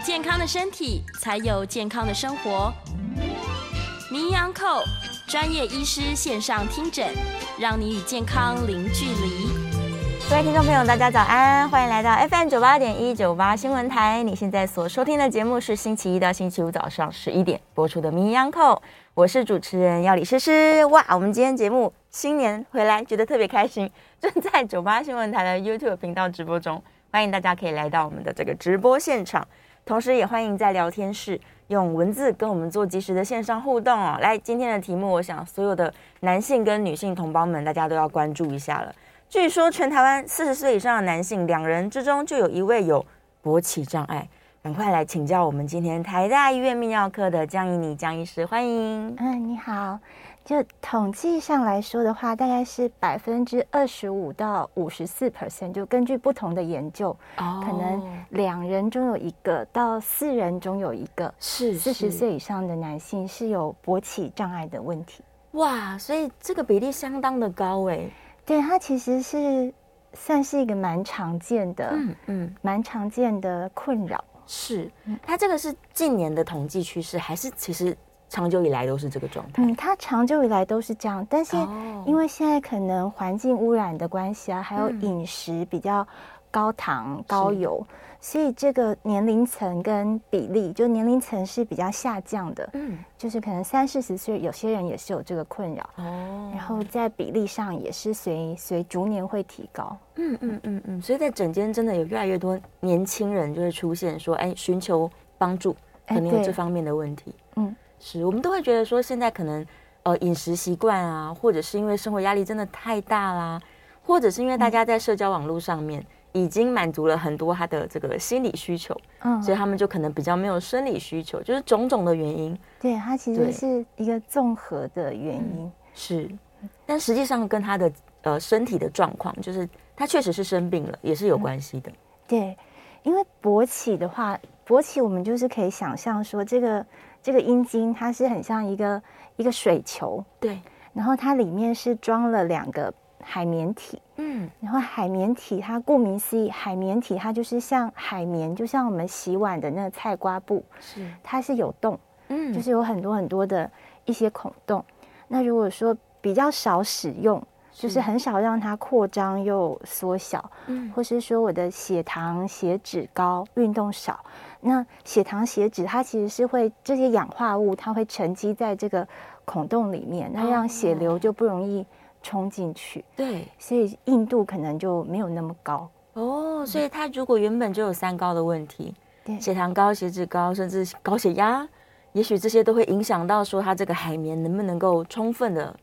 健康的身体，才有健康的生活。名医安扣专业医师线上听诊，让你与健康零距离。各位听众朋友，大家早安，欢迎来到 FM 九八点一九八新闻台。你现在所收听的节目是星期一到星期五早上十一点播出的《名医央叩》，我是主持人药李诗诗。哇，我们今天节目新年回来，觉得特别开心，正在九八新闻台的 YouTube 频道直播中，欢迎大家可以来到我们的这个直播现场，同时也欢迎在聊天室用文字跟我们做及时的线上互动哦。来，今天的题目，我想所有的男性跟女性同胞们，大家都要关注一下了。据说全台湾四十岁以上的男性两人之中就有一位有勃起障碍，赶快来请教我们今天台大医院泌尿科的江怡妮江医师，欢迎。嗯，你好。就统计上来说的话，大概是百分之二十五到五十四 percent，就根据不同的研究，哦、可能两人中有一个到四人中有一个是四十岁以上的男性是有勃起障碍的问题。哇，所以这个比例相当的高诶。对，它其实是算是一个蛮常见的，嗯嗯，蛮常见的困扰。是，它这个是近年的统计趋势，还是其实长久以来都是这个状态？嗯，它长久以来都是这样，但是因为现在可能环境污染的关系啊，还有饮食比较高糖高油。所以这个年龄层跟比例，就年龄层是比较下降的，嗯，就是可能三四十岁，有些人也是有这个困扰，哦，然后在比例上也是随随逐年会提高，嗯嗯嗯嗯，所以在整间真的有越来越多年轻人就会出现说，哎，寻求帮助，可能有这方面的问题，嗯，是我们都会觉得说现在可能呃饮食习惯啊，或者是因为生活压力真的太大啦，或者是因为大家在社交网络上面。已经满足了很多他的这个心理需求，嗯，所以他们就可能比较没有生理需求，就是种种的原因。对，它其实是一个综合的原因，嗯、是。但实际上跟他的呃身体的状况，就是他确实是生病了，也是有关系的。嗯、对，因为勃起的话，勃起我们就是可以想象说，这个这个阴茎它是很像一个一个水球，对，然后它里面是装了两个。海绵体，嗯，然后海绵体它顾名思义，海绵体它就是像海绵，就像我们洗碗的那个菜瓜布，是。它是有洞，嗯，就是有很多很多的一些孔洞。那如果说比较少使用，就是很少让它扩张又缩小，嗯，或是说我的血糖血脂高，运动少，那血糖血脂它其实是会这些氧化物它会沉积在这个孔洞里面，那让血流就不容易。冲进去，对，所以硬度可能就没有那么高。哦。所以他如果原本就有三高的问题，对，血糖高、血脂高，甚至高血压，也许这些都会影响到说他这个海绵能不能够充分的，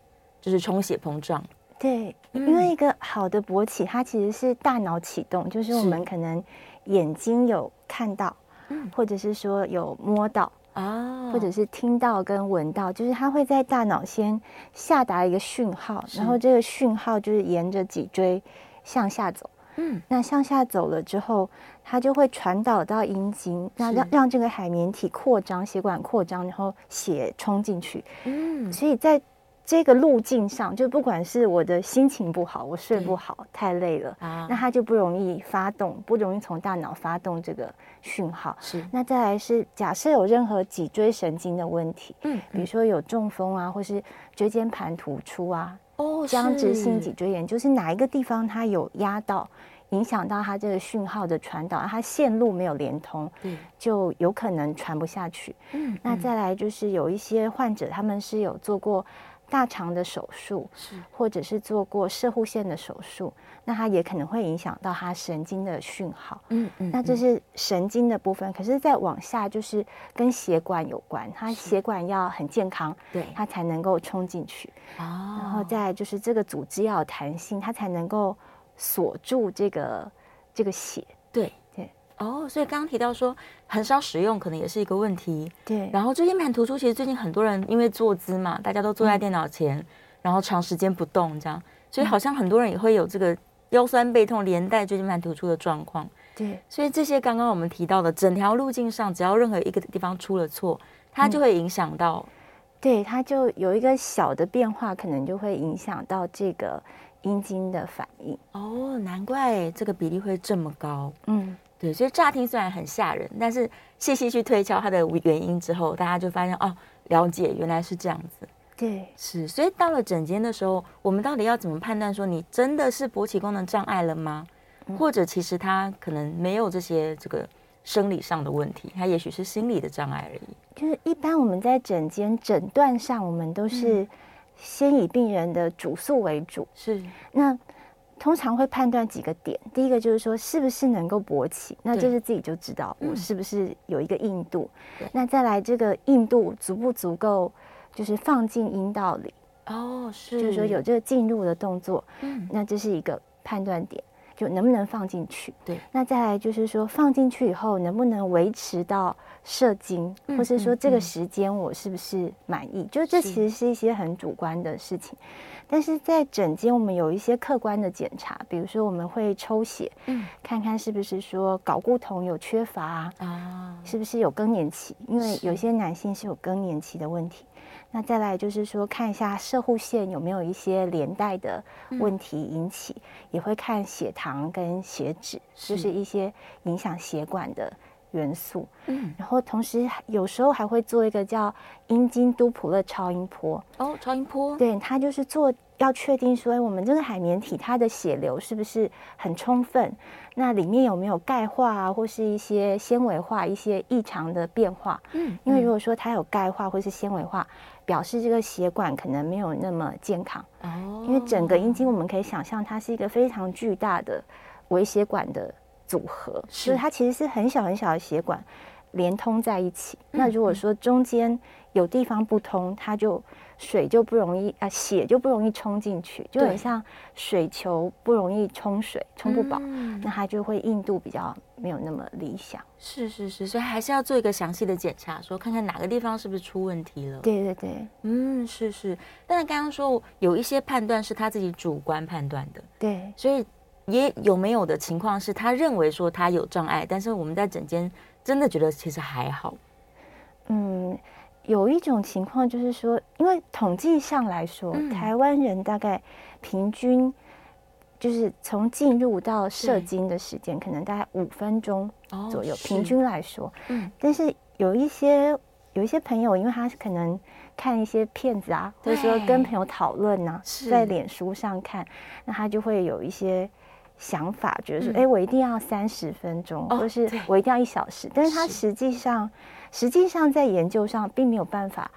就是充血膨胀。对，因为一个好的勃起，它其实是大脑启动，就是我们可能眼睛有看到，嗯，或者是说有摸到。啊，或者是听到跟闻到，就是它会在大脑先下达一个讯号，然后这个讯号就是沿着脊椎向下走。嗯，那向下走了之后，它就会传导到阴茎，那让让这个海绵体扩张，血管扩张，然后血冲进去。嗯，所以在。这个路径上，就不管是我的心情不好，我睡不好，太累了啊，那它就不容易发动，不容易从大脑发动这个讯号。是，那再来是假设有任何脊椎神经的问题，嗯，比如说有中风啊，或是椎间盘突出啊，哦，僵直性脊椎炎，就是哪一个地方它有压到，影响到它这个讯号的传导，它线路没有连通，嗯，就有可能传不下去。嗯，那再来就是有一些患者，他们是有做过。大肠的手术，是或者是做过射护线的手术，那它也可能会影响到它神经的讯号。嗯嗯，那这是神经的部分，可是再往下就是跟血管有关，它血管要很健康，对，它才能够冲进去。哦，然后再就是这个组织要有弹性，它才能够锁住这个这个血。对对。哦，所以刚刚提到说很少使用，可能也是一个问题。对。然后椎间盘突出，其实最近很多人因为坐姿嘛，大家都坐在电脑前，嗯、然后长时间不动这样，所以好像很多人也会有这个腰酸背痛连带椎间盘突出的状况。对。所以这些刚刚我们提到的整条路径上，只要任何一个地方出了错，它就会影响到。嗯、对，它就有一个小的变化，可能就会影响到这个阴茎的反应。哦，难怪这个比例会这么高。嗯。对，所以乍听虽然很吓人，但是细细去推敲它的原因之后，大家就发现哦，了解原来是这样子。对，是。所以到了诊间的时候，我们到底要怎么判断说你真的是勃起功能障碍了吗？嗯、或者其实他可能没有这些这个生理上的问题，他也许是心理的障碍而已。就是一般我们在诊间诊断上，我们都是先以病人的主诉为主。是。那。通常会判断几个点，第一个就是说是不是能够勃起，那就是自己就知道我是不是有一个硬度。嗯、那再来这个硬度足不足够，就是放进阴道里。哦，是，就是说有这个进入的动作，嗯，那这是一个判断点，就能不能放进去。对，那再来就是说放进去以后能不能维持到射精，或是说这个时间我是不是满意？嗯、就是这其实是一些很主观的事情。但是在诊间，我们有一些客观的检查，比如说我们会抽血，嗯，看看是不是说睾固酮有缺乏啊，啊，是不是有更年期？因为有些男性是有更年期的问题。那再来就是说，看一下射护腺有没有一些连带的问题引起，也会看血糖跟血脂，就是一些影响血管的元素。嗯，然后同时有时候还会做一个叫阴茎都普勒超音波。哦，超音波。对，它就是做要确定说，我们这个海绵体它的血流是不是很充分？那里面有没有钙化啊，或是一些纤维化、一些异常的变化？嗯，因为如果说它有钙化或是纤维化，表示这个血管可能没有那么健康。哦，因为整个阴茎我们可以想象，它是一个非常巨大的微血管的。组合，所以它其实是很小很小的血管连通在一起。那如果说中间有地方不通，它就水就不容易啊，血就不容易冲进去，就很像水球不容易冲水，冲不饱，那它就会硬度比较没有那么理想。是是是，所以还是要做一个详细的检查，说看看哪个地方是不是出问题了。对对对，嗯，是是。但是刚刚说有一些判断是他自己主观判断的，对，所以。也有没有的情况是他认为说他有障碍，但是我们在诊间真的觉得其实还好。嗯，有一种情况就是说，因为统计上来说，嗯、台湾人大概平均就是从进入到射精的时间，可能大概五分钟左右，哦、平均来说。嗯，但是有一些有一些朋友，因为他是可能看一些片子啊，或者说跟朋友讨论啊，在脸书上看，那他就会有一些。想法觉得说，哎、欸，我一定要三十分钟，或是我一定要一小时。但是他实际上，实际上在研究上并没有办法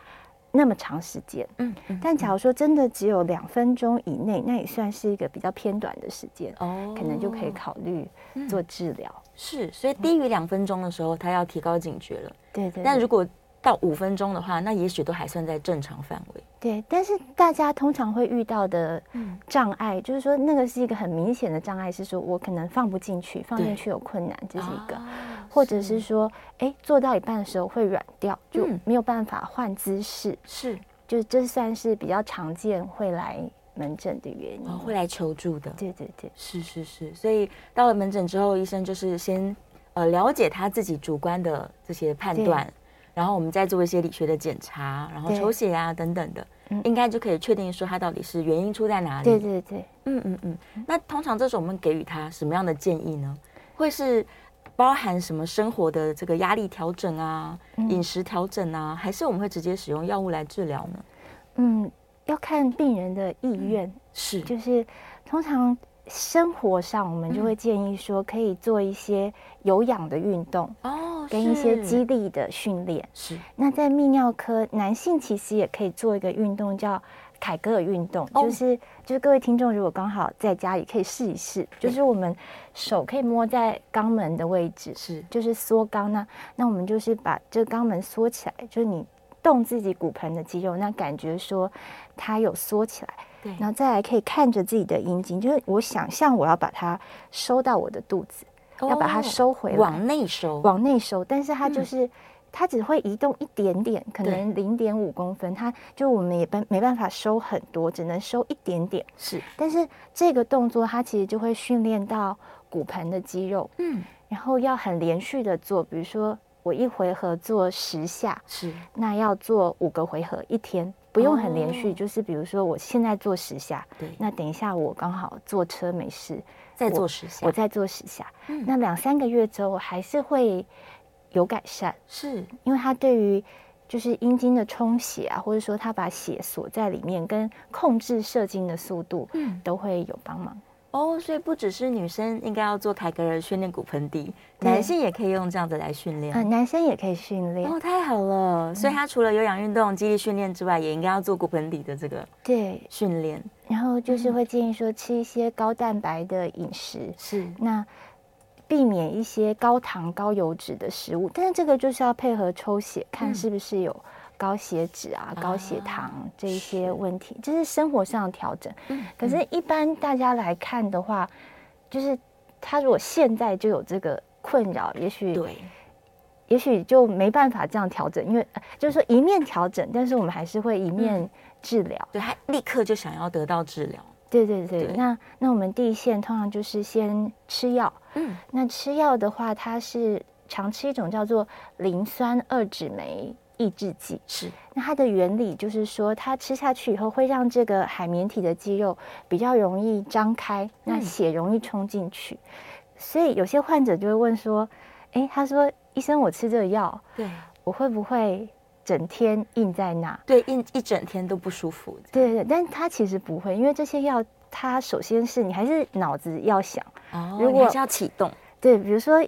那么长时间。嗯，但假如说真的只有两分钟以内，那也算是一个比较偏短的时间。哦，可能就可以考虑做治疗。是，所以低于两分钟的时候，他要提高警觉了。对，对对。但如果到五分钟的话，那也许都还算在正常范围。对，但是大家通常会遇到的障碍，嗯、就是说那个是一个很明显的障碍，是说我可能放不进去，放进去有困难，这是一个；啊、或者是说，哎，做到一半的时候会软掉，就没有办法换姿势。是、嗯，就这算是比较常见会来门诊的原因，哦、会来求助的。对对对，是是是。所以到了门诊之后，医生就是先呃了解他自己主观的这些判断。然后我们再做一些理学的检查，然后抽血啊等等的，对应该就可以确定说他到底是原因出在哪里。对对对，嗯嗯嗯。那通常这时候我们给予他什么样的建议呢？会是包含什么生活的这个压力调整啊、嗯、饮食调整啊，还是我们会直接使用药物来治疗呢？嗯，要看病人的意愿，嗯、是就是通常。生活上，我们就会建议说，可以做一些有氧的运动哦，跟一些肌力的训练。是。那在泌尿科，男性其实也可以做一个运动，叫凯格尔运动，就是、哦、就是各位听众如果刚好在家里可以试一试，就是我们手可以摸在肛门的位置，是。就是缩肛，那那我们就是把这个肛门缩起来，就是你动自己骨盆的肌肉，那感觉说它有缩起来，对，然后再来可以看着自己的阴茎，就是我想象我要把它收到我的肚子，哦、要把它收回来，往内收，往内收，但是它就是。嗯它只会移动一点点，可能零点五公分，它就我们也办没办法收很多，只能收一点点。是，但是这个动作它其实就会训练到骨盆的肌肉，嗯，然后要很连续的做，比如说我一回合做十下，是，那要做五个回合，一天不用很连续，哦、就是比如说我现在做十下，对，那等一下我刚好坐车没事，再做十下，我，我再做十下，嗯、那两三个月之后我还是会。有改善，是。因为它对于就是阴茎的充血啊，或者说它把血锁在里面，跟控制射精的速度，嗯，都会有帮忙。哦，所以不只是女生应该要做凯格尔训练骨盆底，男性也可以用这样子来训练。嗯，男生也可以训练。哦，太好了！所以他除了有氧运动、肌力训练之外，也应该要做骨盆底的这个对训练。然后就是会建议说吃一些高蛋白的饮食，是那。避免一些高糖高油脂的食物，但是这个就是要配合抽血，看是不是有高血脂啊、嗯、高血糖这一些问题，这是生活上的调整。嗯、可是，一般大家来看的话，就是他如果现在就有这个困扰，也许对，也许就没办法这样调整，因为就是说一面调整，但是我们还是会一面治疗，对，他立刻就想要得到治疗。对对对，对。那那我们第一线通常就是先吃药，嗯，那吃药的话，它是常吃一种叫做磷酸二酯酶抑制剂，是。那它的原理就是说，它吃下去以后会让这个海绵体的肌肉比较容易张开，那血容易冲进去。嗯、所以有些患者就会问说，哎，他说医生，我吃这个药，对，我会不会？整天硬在那，对，硬一整天都不舒服。对对，但他其实不会，因为这些药，它首先是你还是脑子要想，哦，如果要启动，对，比如说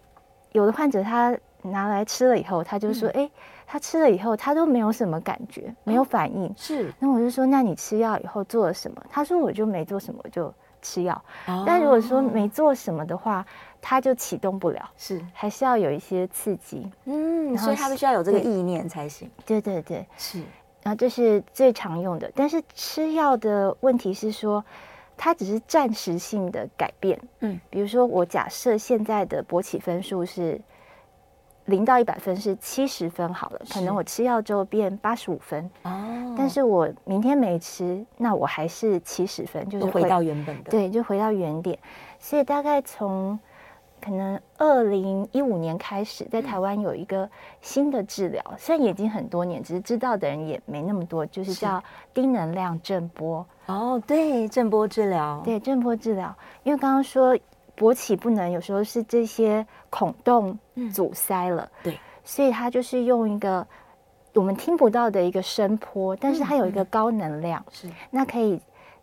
有的患者他拿来吃了以后，他就说，哎、嗯，他吃了以后他都没有什么感觉，没有反应。是，那我就说，那你吃药以后做了什么？他说我就没做什么，就吃药。哦、但如果说没做什么的话。它就启动不了，是还是要有一些刺激，嗯，所以他必须要有这个意念才行。对对对，是。然后这是最常用的，但是吃药的问题是说，它只是暂时性的改变。嗯，比如说我假设现在的勃起分数是零到一百分是七十分好了，可能我吃药之后变八十五分。哦，但是我明天没吃，那我还是七十分，就是回到原本的，对，就回到原点。所以大概从可能二零一五年开始，在台湾有一个新的治疗，虽然已经很多年，只是知道的人也没那么多，就是。叫低能量震波。哦，对，震波治疗，对，震波治疗。因为刚刚说勃起不能，有时候是这些孔洞阻塞了，嗯、对，所以它就是用一个我们听不到的一个声波，但是它有一个高能量，是、嗯、那可以。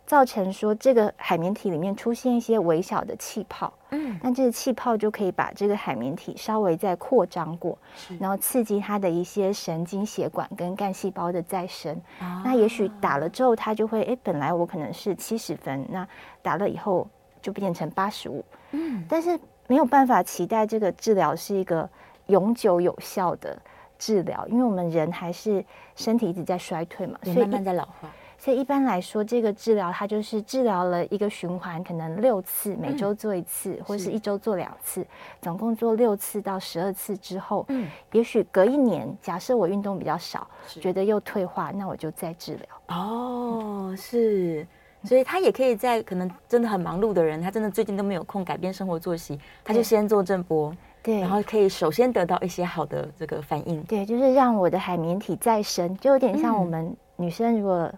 造成说这个海绵体里面出现一些微小的气泡，嗯，那这个气泡就可以把这个海绵体稍微再扩张过，是。然后刺激它的一些神经血管跟干细胞的再生。啊、那也许打了之后，它就会，哎，本来我可能是七十分，那打了以后就变成八十五，嗯，但是没有办法期待这个治疗是一个永久有效的治疗，因为我们人还是身体一直在衰退嘛，所以慢慢在老化。所以一般来说，这个治疗它就是治疗了一个循环，可能六次，每周做一次，嗯、或是一周做两次，总共做六次到十二次之后，嗯，也许隔一年，假设我运动比较少，觉得又退化，那我就再治疗。哦，是，所以他也可以在可能真的很忙碌的人，他真的最近都没有空改变生活作息，他就先做正波，对，然后可以首先得到一些好的这个反应。对，就是让我的海绵体再生，就有点像我们女生如果。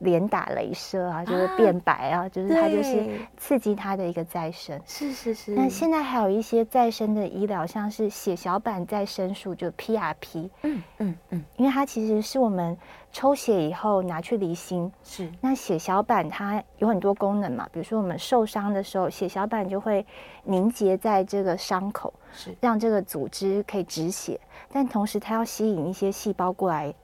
脸打镭射啊，就是变白啊，啊就是它就是刺激它的一个再生。是是是。那现在还有一些再生的医疗，像是血小板再生术，就 PRP。嗯嗯嗯。因为它其实是我们抽血以后拿去离心。是。那血小板它有很多功能嘛，比如说我们受伤的时候，血小板就会凝结在这个伤口，是让这个组织可以止血，但同时它要吸引一些细胞过来，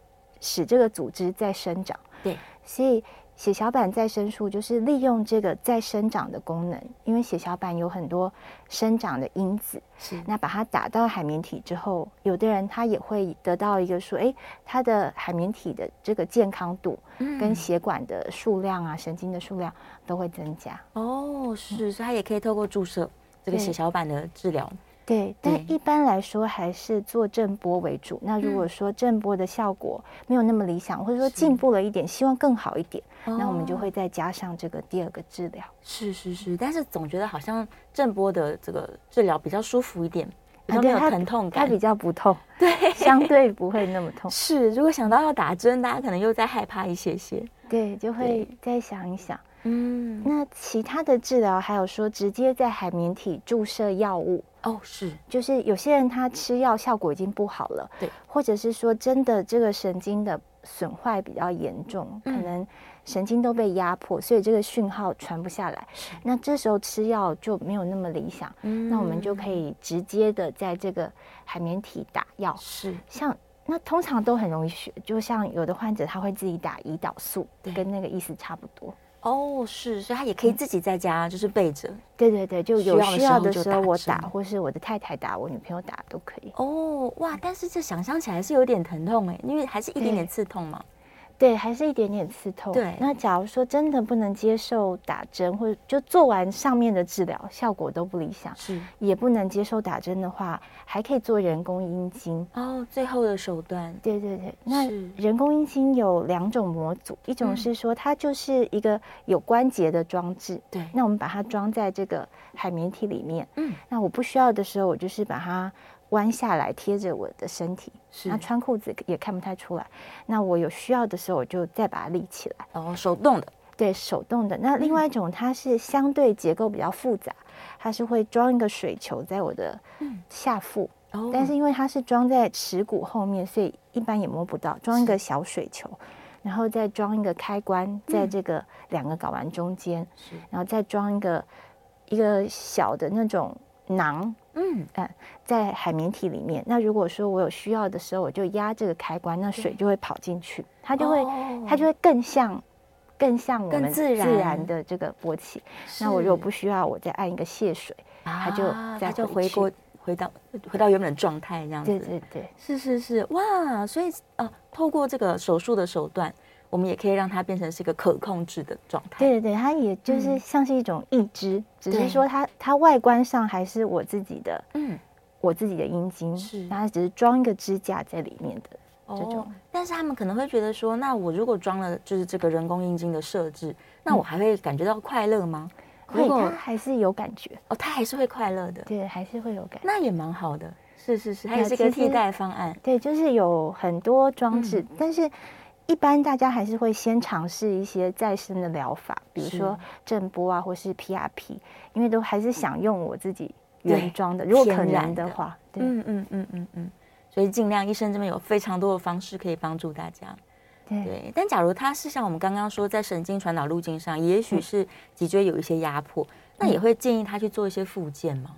使这个组织再生长。对。所以血小板再生术就是利用这个再生长的功能，因为血小板有很多生长的因子，是那把它打到海绵体之后，有的人他也会得到一个说，哎，他的海绵体的这个健康度，跟血管的数量啊，神经的数量都会增加。哦，是，所以他也可以透过注射这个血小板的治疗。对，但一般来说还是做震波为主。那如果说震波的效果没有那么理想，或者说进步了一点，希望更好一点，那我们就会再加上这个第二个治疗。是是是，但是总觉得好像震波的这个治疗比较舒服一点，比较没有疼痛感，它比较不痛，对，相对不会那么痛。是，如果想到要打针，大家可能又在害怕一些些，对，就会再想一想。嗯，那其他的治疗还有说直接在海绵体注射药物哦，是，就是有些人他吃药效果已经不好了，对，或者是说真的这个神经的损坏比较严重，可能神经都被压迫，所以这个讯号传不下来，那这时候吃药就没有那么理想，嗯，那我们就可以直接的在这个海绵体打药，是，像那通常都很容易学，就像有的患者他会自己打胰岛素，对，跟那个意思差不多。哦，是，所以他也可以自己在家就是备着。对对对，就有需要的时候我打，或是我的太太打，我女朋友打都可以。哦，哇，但是这想象起来是有点疼痛哎，因为还是一点点刺痛嘛。对，还是一点点刺痛。对，那假如说真的不能接受打针，或者就做完上面的治疗，效果都不理想，是也不能接受打针的话，还可以做人工阴茎。哦，最后的手段。对对对，那人工阴茎有两种模组，一种是说它就是一个有关节的装置，对，那我们把它装在这个海绵体里面，嗯，那我不需要的时候，我就是把它。弯下来贴着我的身体，是那穿裤子也看不太出来。那我有需要的时候，我就再把它立起来。哦，手动的，对，手动的。那另外一种，它是相对结构比较复杂，它是会装一个水球在我的下腹，嗯、但是因为它是装在耻骨后面，所以一般也摸不到。装一个小水球，然后再装一个开关在这个两个睾丸中间，是然后再装一个一个小的那种囊。嗯，嗯，在海绵体里面。那如果说我有需要的时候，我就压这个开关，那水就会跑进去，它就会，哦、它就会更像，更像我们自然的这个勃起。那我如果不需要，我再按一个泄水，它就它就回过回到回到原本的状态这样子。对对对，是是是，哇！所以啊，透过这个手术的手段。我们也可以让它变成是一个可控制的状态。对对对，它也就是像是一种义肢，嗯、只是说它它外观上还是我自己的，嗯，我自己的阴茎，是它只是装一个支架在里面的这种。哦、但是他们可能会觉得说，那我如果装了就是这个人工阴茎的设置，那我还会感觉到快乐吗？会、还是有感觉哦，他还是会快乐的，对，还是会有感觉，那也蛮好的。是是是，还有这个替代方案，对，就是有很多装置，嗯、但是。一般大家还是会先尝试一些再生的疗法，比如说震波啊，或是 PRP，因为都还是想用我自己原装的，如果可能的话。对，嗯嗯嗯嗯嗯，所以尽量医生这边有非常多的方式可以帮助大家。对，对，但假如他是像我们刚刚说，在神经传导路径上，也许是脊椎有一些压迫，那也会建议他去做一些复健吗？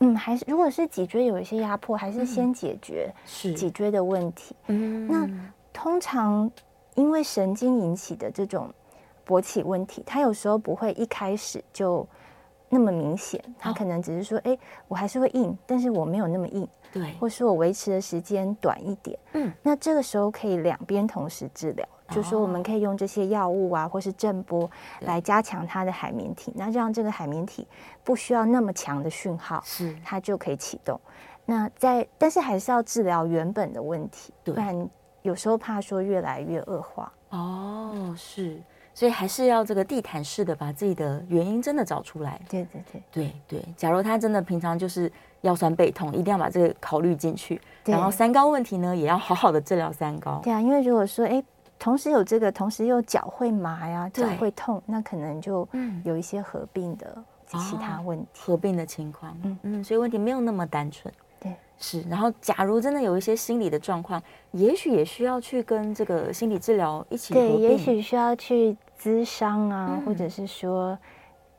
嗯，还是如果是脊椎有一些压迫，还是先解决是脊椎的问题。嗯，那通常。因为神经引起的这种勃起问题，它有时候不会一开始就那么明显，它可能只是说，哎，我还是会硬，但是我没有那么硬，对，或是我维持的时间短一点，嗯，那这个时候可以两边同时治疗，就是说我们可以用这些药物啊，或是震波来加强它的海绵体，那让这个海绵体不需要那么强的讯号，是。它就可以启动。那在，但是还是要治疗原本的问题，不然。有时候怕说越来越恶化哦，是，所以还是要这个地毯式的把自己的原因真的找出来。对对对对对，假如他真的平常就是腰酸背痛，一定要把这个考虑进去。然后三高问题呢，也要好好的治疗三高。对啊，因为如果说哎，同时有这个，同时又脚会麻呀，脚会痛，那可能就有一些合并的其他问题，哦、合并的情况。嗯嗯，所以问题没有那么单纯。是，然后假如真的有一些心理的状况，也许也需要去跟这个心理治疗一起。对，也许需要去咨商啊，嗯、或者是说，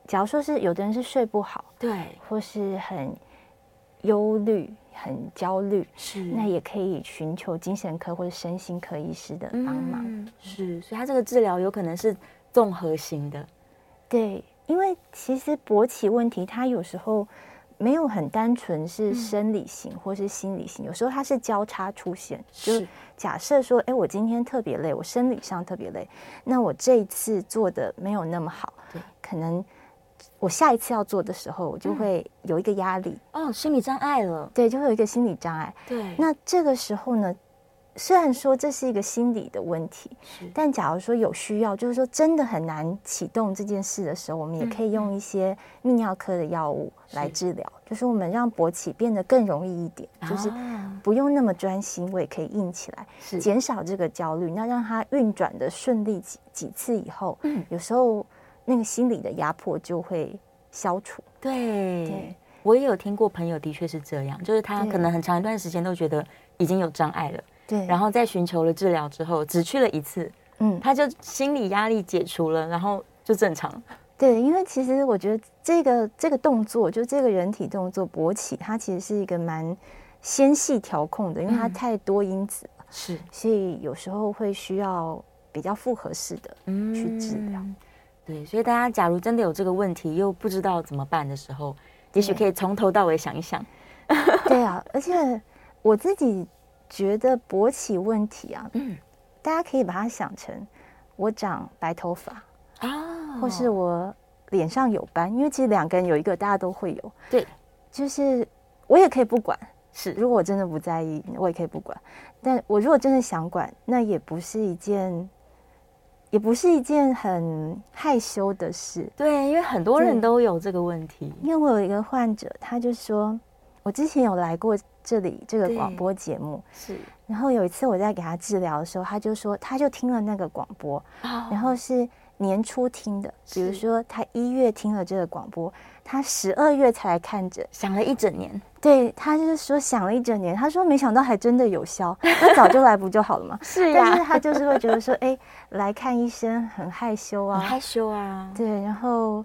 假如说是有的人是睡不好，对，或是很忧虑、很焦虑，是，那也可以寻求精神科或者身心科医师的帮忙。嗯、是，所以他这个治疗有可能是综合型的。对，因为其实勃起问题，它有时候没有很单纯是生理型或是心理型，嗯、有时候它是交叉出现。是就假设说，哎，我今天特别累，我生理上特别累，那我这一次做的没有那么好，对，可能我下一次要做的时候，我就会有一个压力。嗯、哦，心理障碍了。对，就会有一个心理障碍。对，那这个时候呢？虽然说这是一个心理的问题，是。但假如说有需要，就是说真的很难启动这件事的时候，我们也可以用一些泌尿科的药物来治疗，是就是我们让勃起变得更容易一点，啊、就是不用那么专心，我也可以硬起来，是。减少这个焦虑，那让它运转的顺利几几次以后，嗯，有时候那个心理的压迫就会消除。对，对。我也有听过朋友的确是这样，就是他可能很长一段时间都觉得已经有障碍了。对，然后在寻求了治疗之后，只去了一次，嗯，他就心理压力解除了，然后就正常。对，因为其实我觉得这个这个动作，就这个人体动作勃起，它其实是一个蛮纤细调控的，因为它太多因子了，是、嗯，所以有时候会需要比较复合式的去治疗。嗯、对，所以大家假如真的有这个问题，又不知道怎么办的时候，也许可以从头到尾想一想。对啊，而且我自己。觉得勃起问题啊，嗯，大家可以把它想成我长白头发啊，或是我脸上有斑，因为其实两个人有一个大家都会有，对，就是我也可以不管，是，如果我真的不在意，我也可以不管，但我如果真的想管，那也不是一件，也不是一件很害羞的事，对，因为很多人都有这个问题，因为我有一个患者，他就说我之前有来过。这里这个广播节目。是，然后有一次我在给他治疗的时候，他就说他就听了那个广播，哦、然后是年初听的，比如说他一月听了这个广播，他十二月才来看诊，想了一整年。对，他就是说想了一整年，他说没想到还真的有效，他早就来不就好了吗？是呀，但是他就是会觉得说，哎，来看医生很害羞啊，很害羞啊，对，然后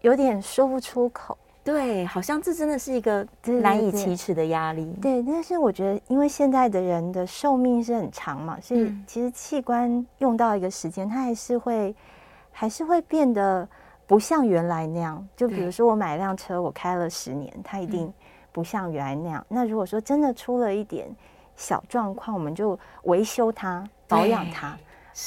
有点说不出口。对，好像这真的是一个难以启齿的压力。对，对，对，但是我觉得，因为现在的人的寿命是很长嘛，所以其实器官用到一个时间，它还是会，还是会变得不像原来那样。就比如说，我买一辆车，我开了十年，它一定不像原来那样。那如果说真的出了一点小状况，我们就维修它、保养它，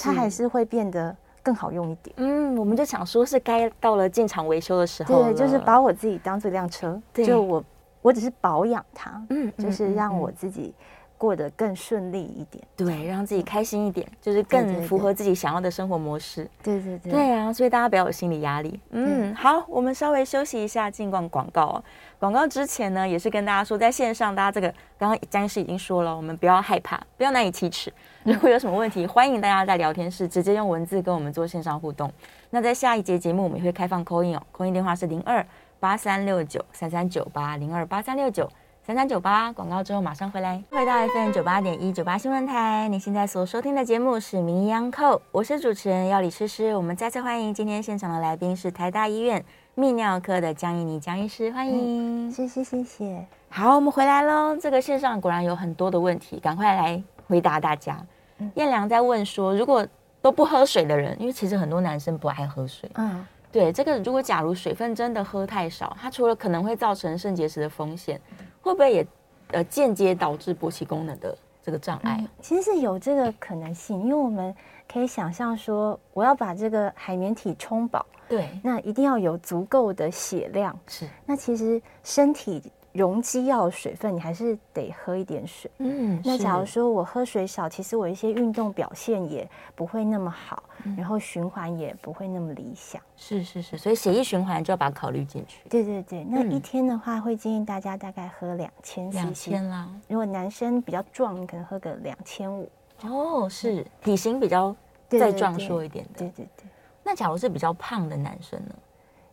它还是会变得。更好用一点，嗯，我们就想说，是该到了进厂维修的时候，对，就是把我自己当做一辆车，对。就我，我只是保养它，嗯，就是让我自己过得更顺利一点，对，让自己开心一点，就是更符合自己想要的生活模式，对对对，对啊，所以大家不要有心理压力，嗯，好，我们稍微休息一下，进广广告哦。广告之前呢，也是跟大家说，在线上，大家这个刚刚江医师已经说了，我们不要害怕，不要难以启齿。如果有什么问题，欢迎大家在聊天室直接用文字跟我们做线上互动。那在下一节节目，我们也会开放 call in 哦，call in 电话是零二八三六九三三九八零二八三六九三三九八。广告之后马上回来，回到 FM 九八点一九八新闻台，你现在所收听的节目是《名医央叩》，我是主持人药理诗诗。我们再次欢迎今天现场的来宾是台大医院。泌尿科的江怡妮江医师，欢迎，谢谢谢谢。好，我们回来喽。这个线上果然有很多的问题，赶快来回答大家。嗯、彦良在问说，如果都不喝水的人，因为其实很多男生不爱喝水，嗯，对，这个如果假如水分真的喝太少，它除了可能会造成肾结石的风险，会不会也呃间接导致勃起功能的这个障碍？嗯、其实是有这个可能性，因为我们可以想象说，我要把这个海绵体充饱。对，那一定要有足够的血量。是，那其实身体容积要水分，你还是得喝一点水。嗯，那假如说我喝水少，其实我一些运动表现也不会那么好，嗯、然后循环也不会那么理想。是是是，所以血液循环就要把它考虑进去。对对对，那一天的话，会建议大家大概喝两千 CC。两千啦。如果男生比较壮，你可能喝个两千五。哦，是体型比较再壮硕一点的。对对对。那假如是比较胖的男生呢？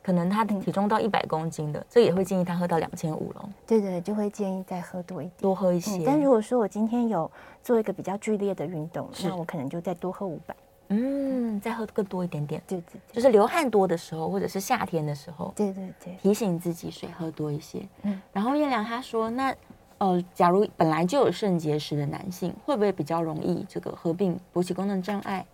可能他的体重到一百公斤的，这也会建议他喝到两千五喽。对对，就会建议再喝多一点，多喝一些。但如果说我今天有做一个比较剧烈的运动，那我可能就再多喝五百。嗯，再喝更多一点点。对对，就是流汗多的时候，或者是夏天的时候。对对对，提醒自己水喝多一些。嗯，然后彦良他说，那呃，假如本来就有肾结石的男性，会不会比较容易这个合并勃起功能障碍？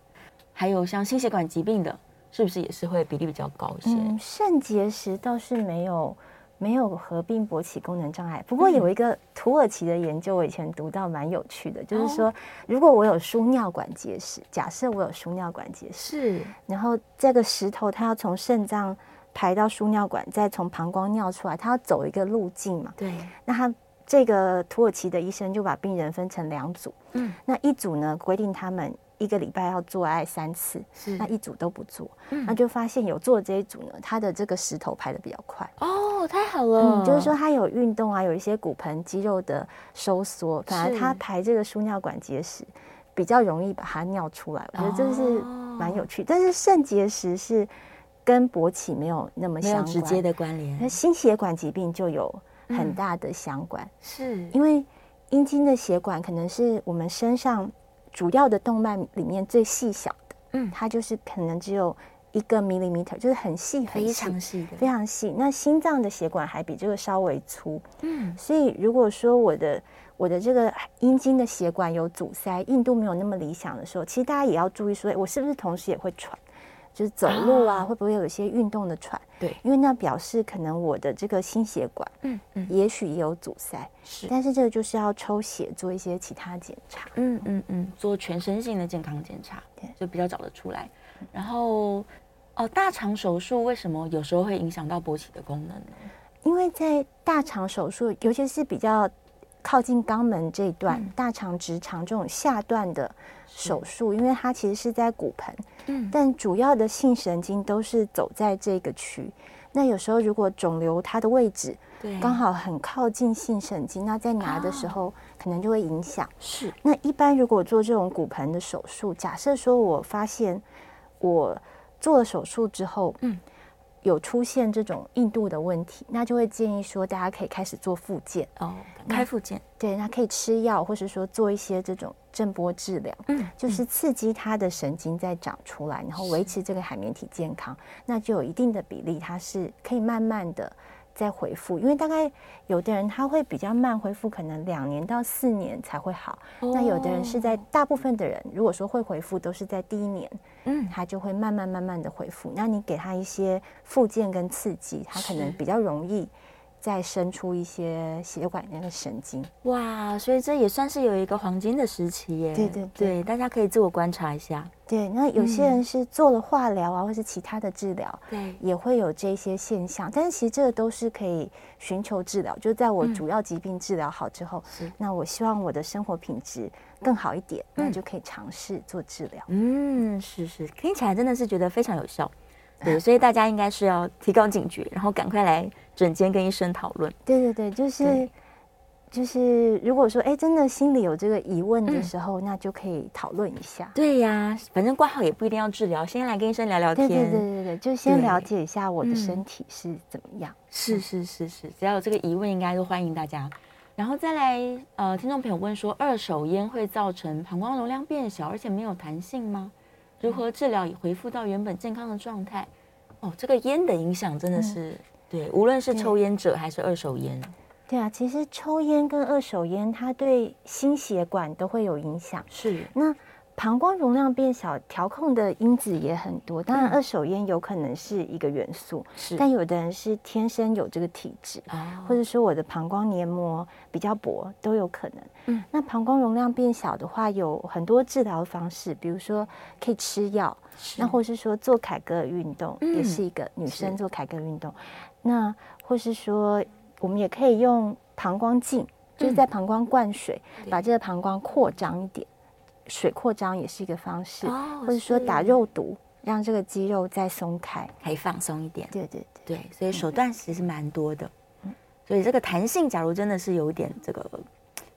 还有像心血管疾病的，是不是也是会比例比较高一些？嗯，肾结石倒是没有。没有合并勃起功能障碍，不过有一个土耳其的研究，我以前读到蛮有趣的，嗯、就是说，如果我有输尿管结石，假设我有输尿管结石，是，然后这个石头它要从肾脏排到输尿管，再从膀胱尿出来，它要走一个路径嘛，对，那它这个土耳其的医生就把病人分成两组，嗯，那一组呢规定他们。一个礼拜要做爱三次，是。那一组都不做，嗯、那就发现有做的这一组呢，他的这个石头排的比较快。哦，太好了，嗯，就是说他有运动啊，有一些骨盆肌肉的收缩，反而他排这个输尿管结石比较容易把它尿出来，我觉得这是蛮有趣。哦、但是肾结石是跟勃起没有那么相关。直接的关联，那心血管疾病就有很大的相关，嗯、是。因为阴茎的血管可能是我们身上。主要的动脉里面最细小的，嗯，它就是可能只有一个 millimeter，就是很细很细，非常细的，非常细。那心脏的血管还比这个稍微粗，嗯，所以如果说我的我的这个阴茎的血管有阻塞，硬度没有那么理想的时候，其实大家也要注意说，我是不是同时也会喘？就是走路啊，会不会有一些运动的喘？对，因为那表示可能我的这个心血管，嗯嗯，也许也有阻塞。是，但是这个就是要抽血做一些其他检查。嗯嗯嗯，做全身性的健康检查，对，就比较找得出来。然后，哦，大肠手术为什么有时候会影响到勃起的功能呢？因为在大肠手术，尤其是比较靠近肛门这一段，大肠直肠这种下段的手术，因为它其实是在骨盆。嗯，但主要的性神经都是走在这个区。那有时候如果肿瘤它的位置对刚好很靠近性神经，那在拿的时候可能就会影响。是。那一般如果做这种骨盆的手术，假设说我发现我做了手术之后，嗯。有出现这种硬度的问题，那就会建议说，大家可以开始做复健哦，开复健，对，那可以吃药，或是说做一些这种震波治疗，嗯，就是刺激它的神经再长出来，然后维持这个海绵体健康，那就有一定的比例，它是可以慢慢的。再回复，因为大概有的人他会比较慢恢复，可能两年到四年才会好。Oh. 那有的人是在大部分的人，如果说会回复，都是在第一年，嗯，他就会慢慢慢慢的恢复。那你给他一些附件跟刺激，他可能比较容易。再生出一些血管那个神经，哇，所以这也算是有一个黄金的时期耶。对对对，大家可以自我观察一下。对，那有些人是做了化疗啊，或是其他的治疗，对，也会有这些现象。但是其实这个都是可以寻求治疗，就在我主要疾病治疗好之后，是、嗯，那我希望我的生活品质更好一点，嗯、那就可以尝试做治疗。嗯，是是，听起来真的是觉得非常有效。对，所以大家应该是要提高警觉，然后赶快来诊间跟医生讨论。对对对，就是就是，如果说哎，真的心里有这个疑问的时候，嗯、那就可以讨论一下。对呀，反正挂号也不一定要治疗，先来跟医生聊聊天。对对对对对，就先了解一下我的身体是怎么样。嗯、是是是是，只要有这个疑问，应该都欢迎大家。然后再来，呃，听众朋友问说，二手烟会造成膀胱容量变小，而且没有弹性吗？如何治疗以恢复到原本健康的状态？哦，这个烟的影响真的是、嗯、对，无论是抽烟者还是二手烟。对啊，其实抽烟跟二手烟，它对心血管都会有影响。是，那。膀胱容量变小，调控的因子也很多。当然，二手烟有可能是一个元素，是、嗯。但有的人是天生有这个体质，哦、或者说我的膀胱黏膜比较薄，都有可能。嗯，那膀胱容量变小的话，有很多治疗方式，比如说可以吃药，是那或是说做凯格尔运动，嗯、也是一个女生做凯格尔运动。是那或是说，我们也可以用膀胱镜，就是在膀胱灌水，嗯、把这个膀胱扩张一点。水扩张也是一个方式，哦、或者说打肉毒，让这个肌肉再松开，可以放松一点。对对对，对，所以手段其实蛮多的。嗯，所以这个弹性，假如真的是有一点这个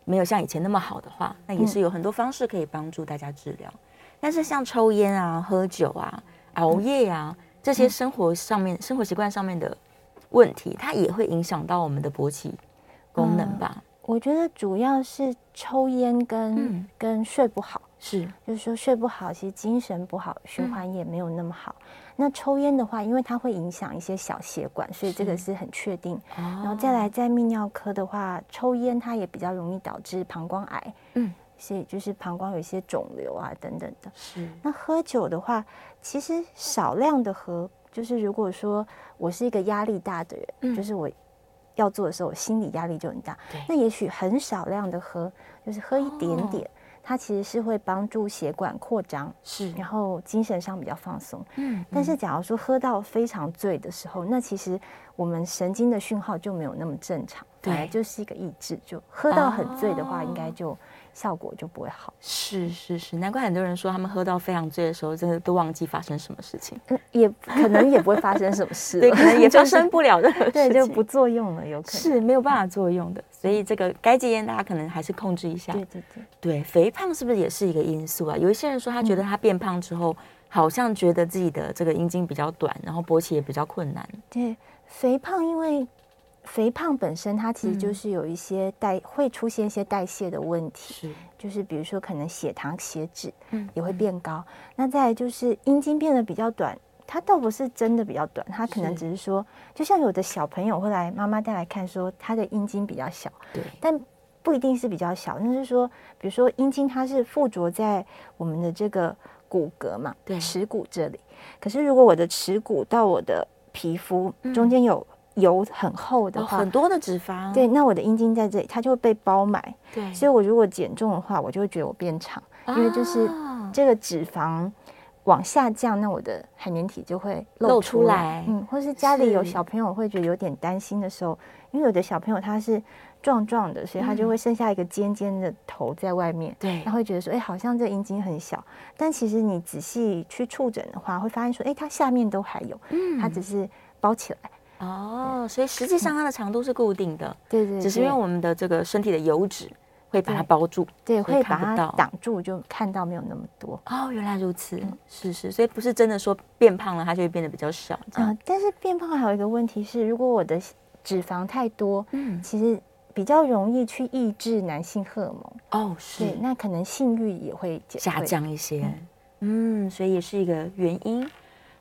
没有像以前那么好的话，那也是有很多方式可以帮助大家治疗。嗯、但是像抽烟啊、喝酒啊、熬夜啊、嗯、这些生活上面、嗯、生活习惯上面的问题，它也会影响到我们的勃起功能吧？嗯我觉得主要是抽烟跟、嗯、跟睡不好，是就是说睡不好，其实精神不好，循环也没有那么好。嗯、那抽烟的话，因为它会影响一些小血管，所以这个是很确定。是然后再来在泌尿科的话，抽烟它也比较容易导致膀胱癌。嗯，所以就是膀胱有一些肿瘤啊等等的。是。那喝酒的话，其实少量的喝，就是如果说我是一个压力大的人，嗯、就是我要做的时候，我心理压力就很大。对。那也许很少量的喝，就是喝一点点。哦它其实是会帮助血管扩张，是，然后精神上比较放松。嗯，但是假如说喝到非常醉的时候，那其实我们神经的讯号就没有那么正常，对，就是一个抑制。就喝到很醉的话，应该就效果就不会好。是是是，难怪很多人说他们喝到非常醉的时候，真的都忘记发生什么事情，嗯，也可能也不会发生什么事，对，可能也发生不了的，对，就不作用了，有可能是没有办法作用的。所以这个该戒烟，大家可能还是控制一下。对对对，对，肥胖是不是也是一个因素啊？有一些人说他觉得他变胖之后，嗯、好像觉得自己的这个阴茎比较短，然后勃起也比较困难。对，肥胖因为肥胖本身它其实就是有一些代、嗯、会出现一些代谢的问题，是，就是比如说可能血糖、血脂嗯也会变高。嗯、那再就是阴茎变得比较短。它倒不是真的比较短，它可能只是说，是就像有的小朋友会来妈妈带来看，说他的阴茎比较小，对，但不一定是比较小，那是说，比如说阴茎它是附着在我们的这个骨骼嘛，对，耻骨这里。可是如果我的耻骨到我的皮肤中间有油很厚的话，很多的脂肪，对，那我的阴茎在这里，它就会被包埋，对，所以我如果减重的话，我就会觉得我变长，因为就是这个脂肪。往下降，那我的海绵体就会露出来，嗯，或是家里有小朋友会觉得有点担心的时候，因为有的小朋友他是壮壮的，所以他就会剩下一个尖尖的头在外面，对、嗯，他会觉得说，哎，好像这阴茎很小，但其实你仔细去触诊的话，会发现说，哎，它下面都还有，嗯，它只是包起来，哦，所以实际上它的长度是固定的，对，对对，只是因为我们的这个身体的油脂。会把它包住，对，会把它挡住，就看到没有那么多。哦，原来如此，嗯、是是，所以不是真的说变胖了，它就会变得比较小。嗯、呃，但是变胖还有一个问题是，如果我的脂肪太多，嗯，其实比较容易去抑制男性荷尔蒙。哦，是，那可能性欲也会下降一些。嗯，嗯，所以也是一个原因。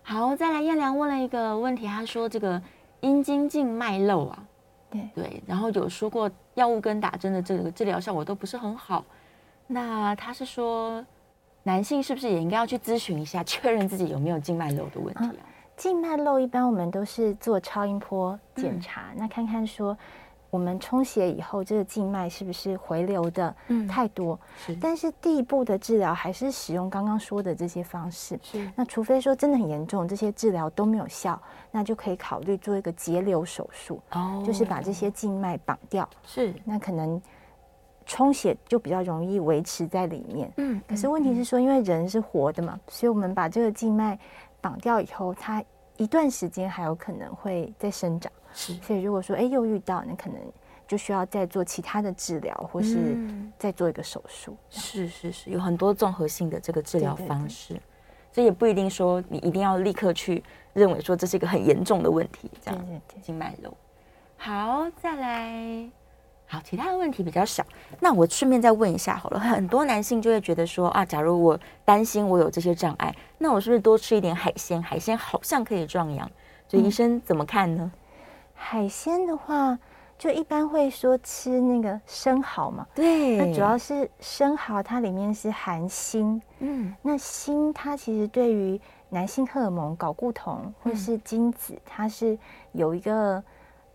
好，再来燕良问了一个问题，他说这个阴茎静脉漏啊。对对，然后有说过药物跟打针的这个治疗效果都不是很好，那他是说男性是不是也应该要去咨询一下，确认自己有没有静脉漏的问题啊？静脉漏一般我们都是做超音波检查，嗯、那看看说。我们充血以后，这个静脉是不是回流的太多？嗯、是。但是第一步的治疗还是使用刚刚说的这些方式。是。那除非说真的很严重，这些治疗都没有效，那就可以考虑做一个截流手术。哦。就是把这些静脉绑掉。是。那可能充血就比较容易维持在里面。嗯。可是问题是说，因为人是活的嘛，所以我们把这个静脉绑掉以后，它一段时间还有可能会再生长。是，所以如果说哎又遇到，那可能就需要再做其他的治疗，或是再做一个手术。嗯、是是是，有很多综合性的这个治疗方式，所以也不一定说你一定要立刻去认为说这是一个很严重的问题。这样，静脉瘤。好，再来，好，其他的问题比较少。那我顺便再问一下好了，很多男性就会觉得说啊，假如我担心我有这些障碍，那我是不是多吃一点海鲜？海鲜好像可以壮阳，所以医生怎么看呢？嗯海鲜的话，就一般会说吃那个生蚝嘛。对，那主要是生蚝，它里面是含锌。嗯，那锌它其实对于男性荷尔蒙睾固酮或是精子，嗯、它是有一个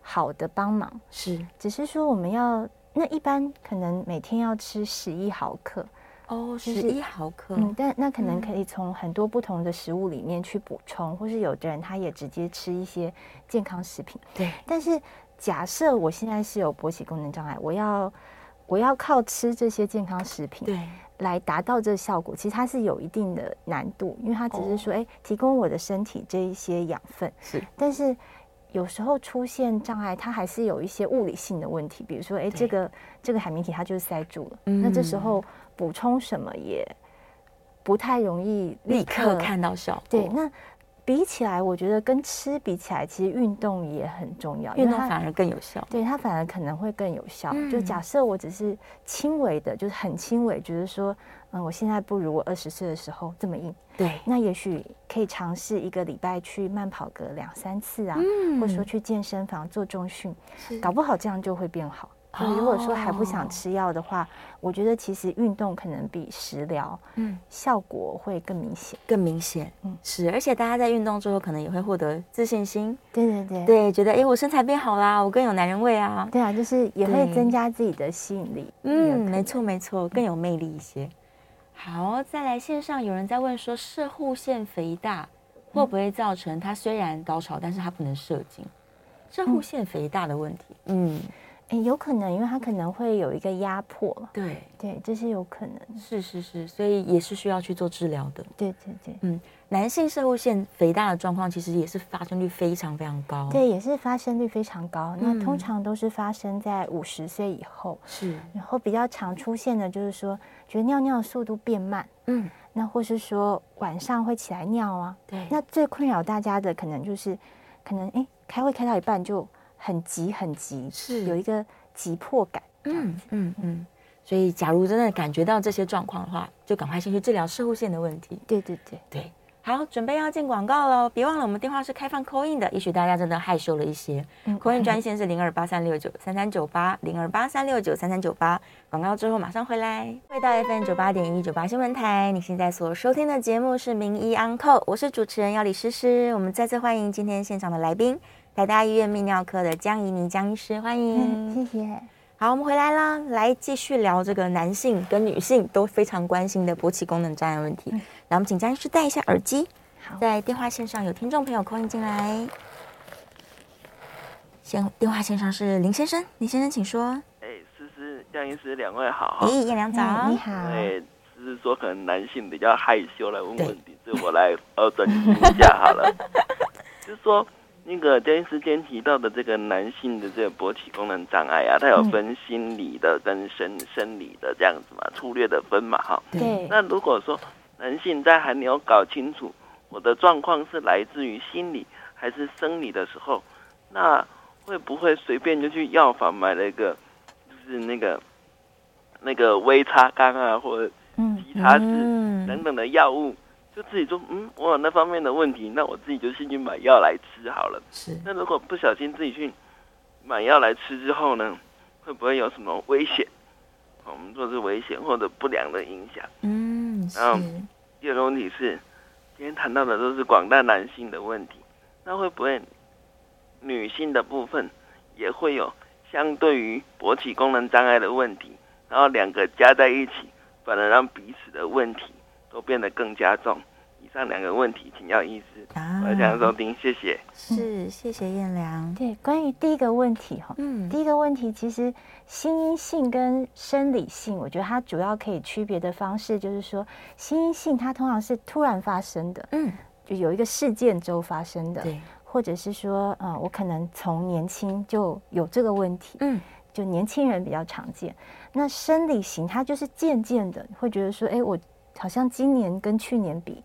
好的帮忙。是，只是说我们要那一般可能每天要吃十一毫克。哦，十一毫克。嗯，但那可能可以从很多不同的食物里面去补充，嗯、或是有的人他也直接吃一些健康食品。对。但是假设我现在是有勃起功能障碍，我要我要靠吃这些健康食品，对，来达到这个效果，其实它是有一定的难度，因为它只是说，哎、哦，提供我的身体这一些养分。是。但是有时候出现障碍，它还是有一些物理性的问题，比如说，哎，这个这个海绵体它就是塞住了，嗯、那这时候。补充什么也不太容易立刻，看到效果。对，那比起来，我觉得跟吃比起来，其实运动也很重要，运动反而更有效。对，它反而可能会更有效。嗯、就假设我只是轻微的，就是很轻微，觉得说，嗯，我现在不如我二十岁的时候这么硬。对，那也许可以尝试一个礼拜去慢跑个两三次啊，嗯、或者说去健身房做重训，搞不好这样就会变好。就如果说还不想吃药的话，我觉得其实运动可能比食疗，嗯，效果会更明显，更明显。嗯，是，而且大家在运动之后，可能也会获得自信心。对对对，对，觉得哎，我身材变好啦，我更有男人味啊。对啊，就是也会增加自己的吸引力。嗯，没错没错，更有魅力一些。好，再来线上有人在问说，射护腺肥大会不会造成它虽然高潮，但是它不能射精？射护腺肥大的问题，嗯。哎，有可能，因为它可能会有一个压迫。对对，这是有可能。是是是，所以也是需要去做治疗的。对对对，嗯，男性摄护腺肥大的状况，其实也是发生率非常非常高。对，也是发生率非常高。嗯、那通常都是发生在五十岁以后。是。然后比较常出现的就是说，觉得尿尿的速度变慢。嗯。那或是说晚上会起来尿啊。对。那最困扰大家的可能就是，可能哎，开会开到一半就。很急很急，是有一个急迫感。嗯嗯嗯，所以假如真的感觉到这些状况的话，就赶快先去治疗摄护线的问题。对对对对，好，准备要进广告喽！别忘了我们电话是开放 call in 的，也许大家真的害羞了一些。嗯，call in 专线是零二八三六九三三九八零二八三六九三三九八。广告之后马上回来。回到 FM 九八点一九八新闻台，你现在所收听的节目是名医安扣，我是主持人要李诗诗。我们再次欢迎今天现场的来宾。台大医院泌尿科的江怡妮江医师，欢迎，嗯，谢谢。好，我们回来啦，来继续聊这个男性跟女性都非常关心的勃起功能障碍问题。来，我们请江医师戴一下耳机。好，在电话线上有听众朋友 call in 进来。先，电话线上是林先生，林先生请说。哎，思思，江医师，两位好。哎，燕良早，你好。哎，思思说可能男性比较害羞来问问题，这我来呃转述一下好了。就是说。那个江医师间提到的这个男性的这个勃起功能障碍啊，它有分心理的跟生生理的这样子嘛，粗略的分嘛，哈。对。那如果说男性在还没有搞清楚我的状况是来自于心理还是生理的时候，那会不会随便就去药房买了一个，就是那个那个威差钢啊，或者其他是等等的药物？就自己说，嗯，我有那方面的问题，那我自己就先去买药来吃好了。是。那如果不小心自己去买药来吃之后呢，会不会有什么危险？我们说是危险或者不良的影响。嗯，是。然后第二个问题是，今天谈到的都是广大男性的问题，那会不会女性的部分也会有相对于勃起功能障碍的问题？然后两个加在一起，反而让彼此的问题都变得更加重。以上两个问题，请要医师。啊，我想收听，谢谢。是，谢谢燕良。对，关于第一个问题哈，嗯，第一个问题其实心因性跟生理性，我觉得它主要可以区别的方式就是说，心因性它通常是突然发生的，嗯，就有一个事件之后发生的，对，或者是说，嗯，我可能从年轻就有这个问题，嗯，就年轻人比较常见。那生理型它就是渐渐的会觉得说，哎，我。好像今年跟去年比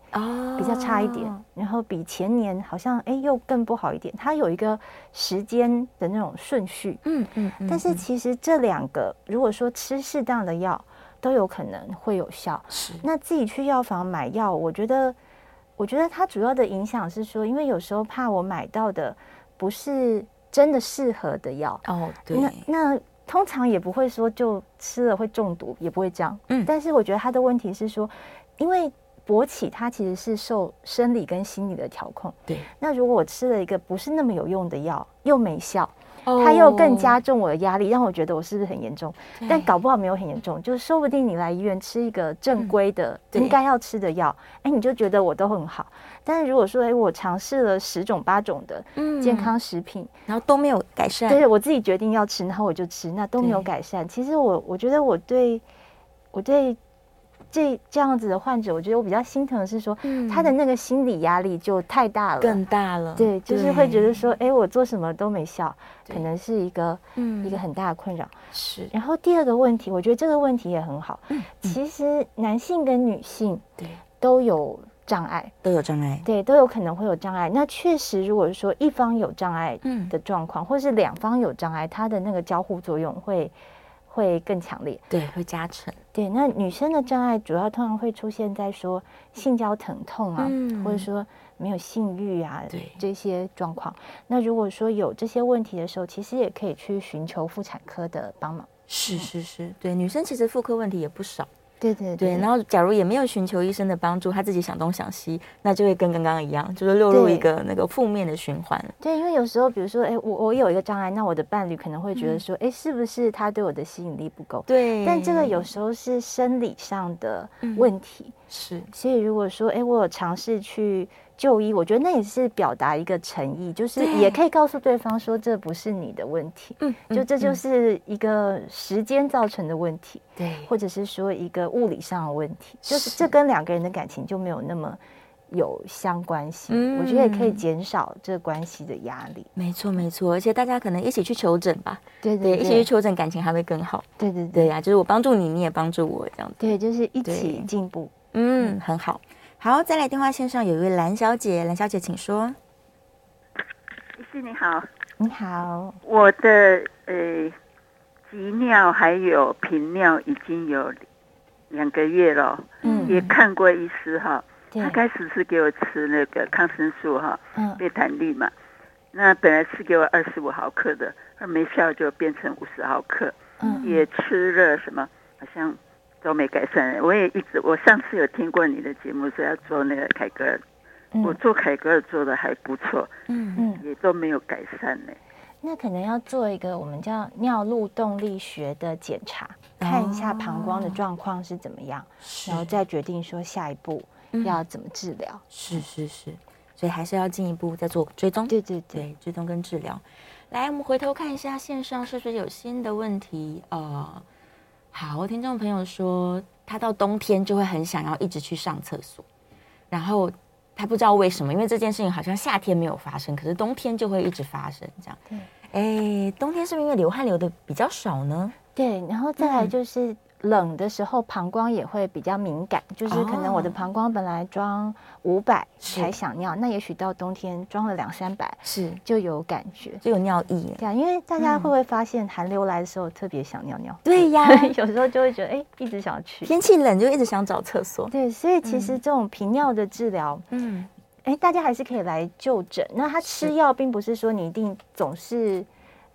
比较差一点，然后比前年好像哎又更不好一点。它有一个时间的那种顺序，嗯嗯。但是其实这两个如果说吃适当的药，都有可能会有效。是。那自己去药房买药，我觉得，我觉得它主要的影响是说，因为有时候怕我买到的不是真的适合的药。哦，对。那那。通常也不会说就吃了会中毒，也不会这样。嗯，但是我觉得他的问题是说，因为勃起它其实是受生理跟心理的调控。对，那如果我吃了一个不是那么有用的药，又没效。它又更加重我的压力，让我觉得我是不是很严重？但搞不好没有很严重，就是说不定你来医院吃一个正规的应该要吃的药，哎，你就觉得我都很好。但是如果说哎，我尝试了十种八种的健康食品，然后都没有改善，对，我自己决定要吃，然后我就吃，那都没有改善。其实我我觉得我对我对。这这样子的患者，我觉得我比较心疼的是说，嗯、他的那个心理压力就太大了，更大了。对，就是会觉得说，哎，我做什么都没效，可能是一个嗯一个很大的困扰。是。然后第二个问题，我觉得这个问题也很好。嗯。其实男性跟女性对都有障碍，都有障碍，对，都有可能会有障碍。那确实，如果说一方有障碍的状况，或是两方有障碍，它的那个交互作用会。会更强烈，对，会加成。对，那女生的障碍主要通常会出现在说性交疼痛啊，嗯、或者说没有性欲啊，对这些状况。那如果说有这些问题的时候，其实也可以去寻求妇产科的帮忙。是是是，对，女生其实妇科问题也不少。对对对，然后假如也没有寻求医生的帮助，他自己想东想西，那就会跟刚刚一样，就是落入一个那个负面的循环。对，因为有时候，比如说，哎，我我有一个障碍，那我的伴侣可能会觉得说，哎、嗯，是不是他对我的吸引力不够？对，但这个有时候是生理上的问题。嗯、是，所以如果说，哎，我有尝试去。就医，我觉得那也是表达一个诚意，就是也可以告诉对方说，这不是你的问题，嗯，就这就是一个时间造成的问题，对，或者是说一个物理上的问题，就是这跟两个人的感情就没有那么有相关性，嗯，我觉得也可以减少这关系的压力。没错，没错，而且大家可能一起去求诊吧，对对，一起去求诊，感情还会更好。对对对呀，就是我帮助你，你也帮助我，这样子，对，就是一起进步，嗯，很好。好，再来电话线上有一位蓝小姐，蓝小姐请说。医师你好，你好，我的呃急尿还有频尿已经有两个月了，嗯，也看过医师哈，他开始是给我吃那个抗生素哈，嗯，贝坦利嘛，那本来是给我二十五毫克的，那没效就变成五十毫克，嗯，也吃了什么，好像。都没改善，我也一直，我上次有听过你的节目，说要做那个凯格尔，嗯、我做凯格尔做的还不错，嗯嗯，也都没有改善呢。那可能要做一个我们叫尿路动力学的检查，哦、看一下膀胱的状况是怎么样，是然后再决定说下一步要怎么治疗。是是是，所以还是要进一步再做追踪，对对对，对，追踪跟治疗。来，我们回头看一下线上是不是有新的问题啊？呃好，听众朋友说，他到冬天就会很想要一直去上厕所，然后他不知道为什么，因为这件事情好像夏天没有发生，可是冬天就会一直发生这样。对，哎，冬天是不是因为流汗流的比较少呢？对，然后再来就是。嗯冷的时候，膀胱也会比较敏感，就是可能我的膀胱本来装五百才想尿，那也许到冬天装了两三百，是就有感觉，就有尿意。对啊，因为大家会不会发现寒流来的时候特别想尿尿？对呀，有时候就会觉得哎，一直想去。天气冷就一直想找厕所。对，所以其实这种频尿的治疗，嗯，哎，大家还是可以来就诊。那他吃药并不是说你一定总是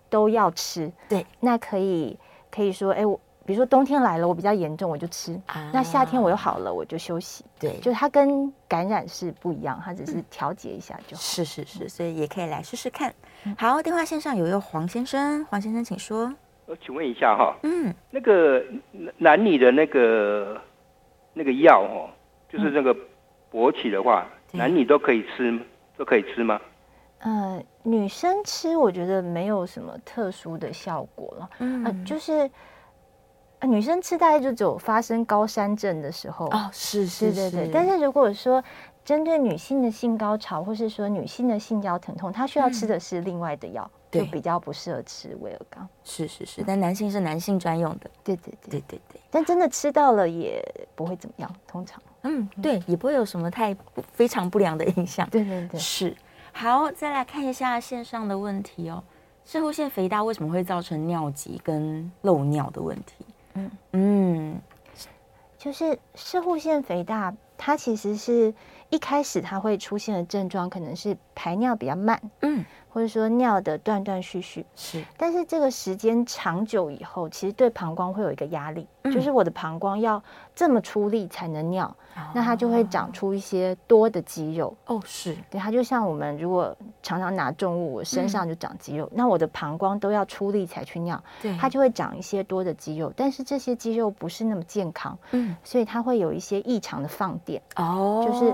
都要吃，对，那可以可以说哎我。比如说冬天来了，我比较严重，我就吃；啊、那夏天我又好了，我就休息。对，就是它跟感染是不一样，它只是调节一下就好。是是是，所以也可以来试试看。好，电话线上有一位黄先生，黄先生请说。我请问一下哈，嗯，那个男女的那个那个药哦，就是那个勃起的话，嗯、男女都可以吃，都可以吃吗？呃，女生吃我觉得没有什么特殊的效果了。嗯、呃，就是。啊，女生吃大概就只有发生高山症的时候哦，是是是，对对对。但是如果说针对女性的性高潮，或是说女性的性交疼痛，她需要吃的是另外的药，嗯、就比较不适合吃威尔刚。是是是，但男性是男性专用的。对对对对对对。但真的吃到了也不会怎么样，通常。嗯，对，也不会有什么太非常不良的影响。对对对，是。好，再来看一下线上的问题哦。摄护腺肥大为什么会造成尿急跟漏尿的问题？嗯，就是视护腺肥大，它其实是一开始它会出现的症状，可能是排尿比较慢，嗯。或者说尿的断断续续。是，但是这个时间长久以后，其实对膀胱会有一个压力，嗯、就是我的膀胱要这么出力才能尿，哦、那它就会长出一些多的肌肉。哦，是。对，它就像我们如果常常拿重物，我身上就长肌肉，嗯、那我的膀胱都要出力才去尿，对，它就会长一些多的肌肉，但是这些肌肉不是那么健康，嗯，所以它会有一些异常的放电。哦，就是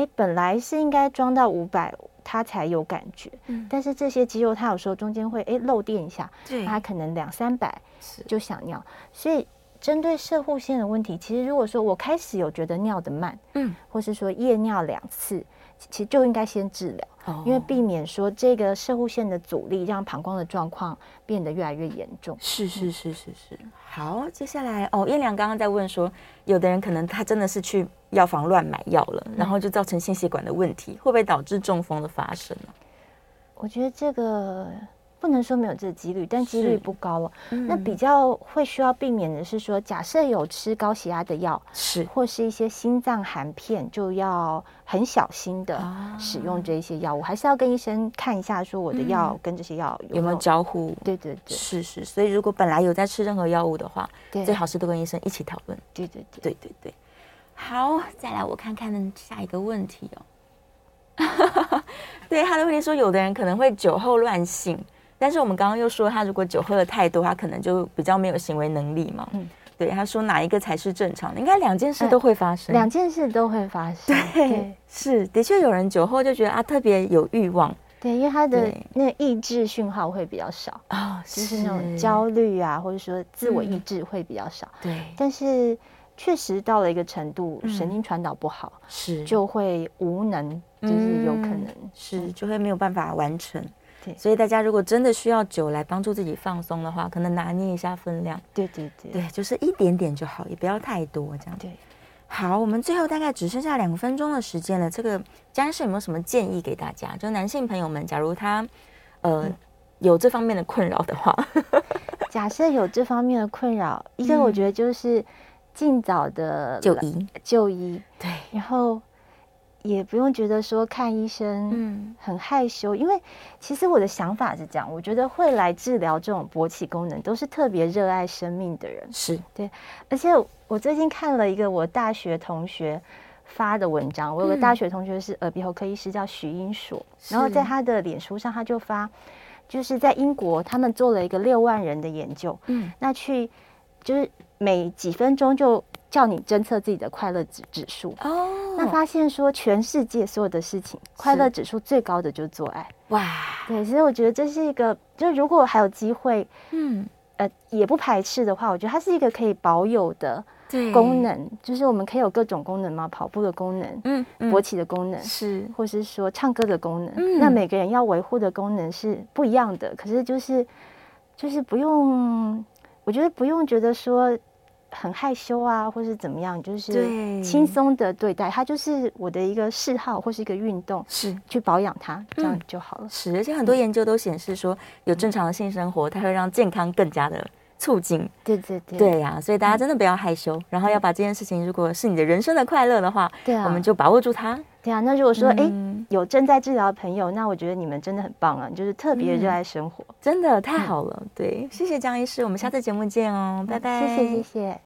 哎，本来是应该装到五百。他才有感觉，嗯、但是这些肌肉它有时候中间会哎漏电一下，对，它可能两三百就想尿，所以针对射护腺的问题，其实如果说我开始有觉得尿的慢，嗯，或是说夜尿两次，其实就应该先治疗。因为避免说这个射护腺的阻力让膀胱的状况变得越来越严重。是是是是是。好，接下来哦，燕良刚刚在问说，有的人可能他真的是去药房乱买药了，嗯、然后就造成心血管的问题，会不会导致中风的发生呢？我觉得这个不能说没有这个几率，但几率不高了。嗯、那比较会需要避免的是说，假设有吃高血压的药，是或是一些心脏含片，就要很小心的使用这些药物，啊、还是要跟医生看一下，说我的药跟这些药有没有，有没有交互。对对对，是是。所以如果本来有在吃任何药物的话，最好是都跟医生一起讨论。对对对对对对。好，再来我看看下一个问题哦。对，他的问题说，有的人可能会酒后乱性。但是我们刚刚又说，他如果酒喝的太多，他可能就比较没有行为能力嘛。嗯，对，他说哪一个才是正常的？应该两件事都会发生，两件事都会发生。对，是的确有人酒后就觉得啊特别有欲望，对，因为他的那个抑制讯号会比较少啊，就是那种焦虑啊，或者说自我抑制会比较少。对，但是确实到了一个程度，神经传导不好，是就会无能，就是有可能是就会没有办法完成。对，所以大家如果真的需要酒来帮助自己放松的话，可能拿捏一下分量。对对对，对，就是一点点就好，也不要太多这样。对，好，我们最后大概只剩下两分钟的时间了。这个江医师有没有什么建议给大家？就男性朋友们，假如他呃、嗯、有这方面的困扰的话，假设有这方面的困扰，一个我觉得就是尽早的就医就医。对，然后。也不用觉得说看医生，嗯，很害羞，嗯、因为其实我的想法是这样，我觉得会来治疗这种勃起功能，都是特别热爱生命的人，是。对。而且我最近看了一个我大学同学发的文章，我有个大学同学是耳鼻喉科医师，叫徐英硕，嗯、然后在他的脸书上，他就发，就是在英国他们做了一个六万人的研究，嗯，那去就是每几分钟就。叫你侦测自己的快乐指指数。哦，那发现说全世界所有的事情，快乐指数最高的就是做爱。哇，对，所以我觉得这是一个，就如果还有机会，嗯，呃，也不排斥的话，我觉得它是一个可以保有的功能，就是我们可以有各种功能嘛，跑步的功能，嗯，勃起的功能是，或是说唱歌的功能，嗯，那每个人要维护的功能是不一样的，可是就是就是不用，我觉得不用觉得说。很害羞啊，或是怎么样，就是轻松的对待它，就是我的一个嗜好或是一个运动，是去保养它，这样就好了。是，而且很多研究都显示说，有正常的性生活，它会让健康更加的促进。对对对，对呀，所以大家真的不要害羞，然后要把这件事情，如果是你的人生的快乐的话，对啊，我们就把握住它。对啊，那如果说哎，有正在治疗的朋友，那我觉得你们真的很棒啊，就是特别热爱生活，真的太好了。对，谢谢江医师，我们下次节目见哦，拜拜。谢谢谢谢。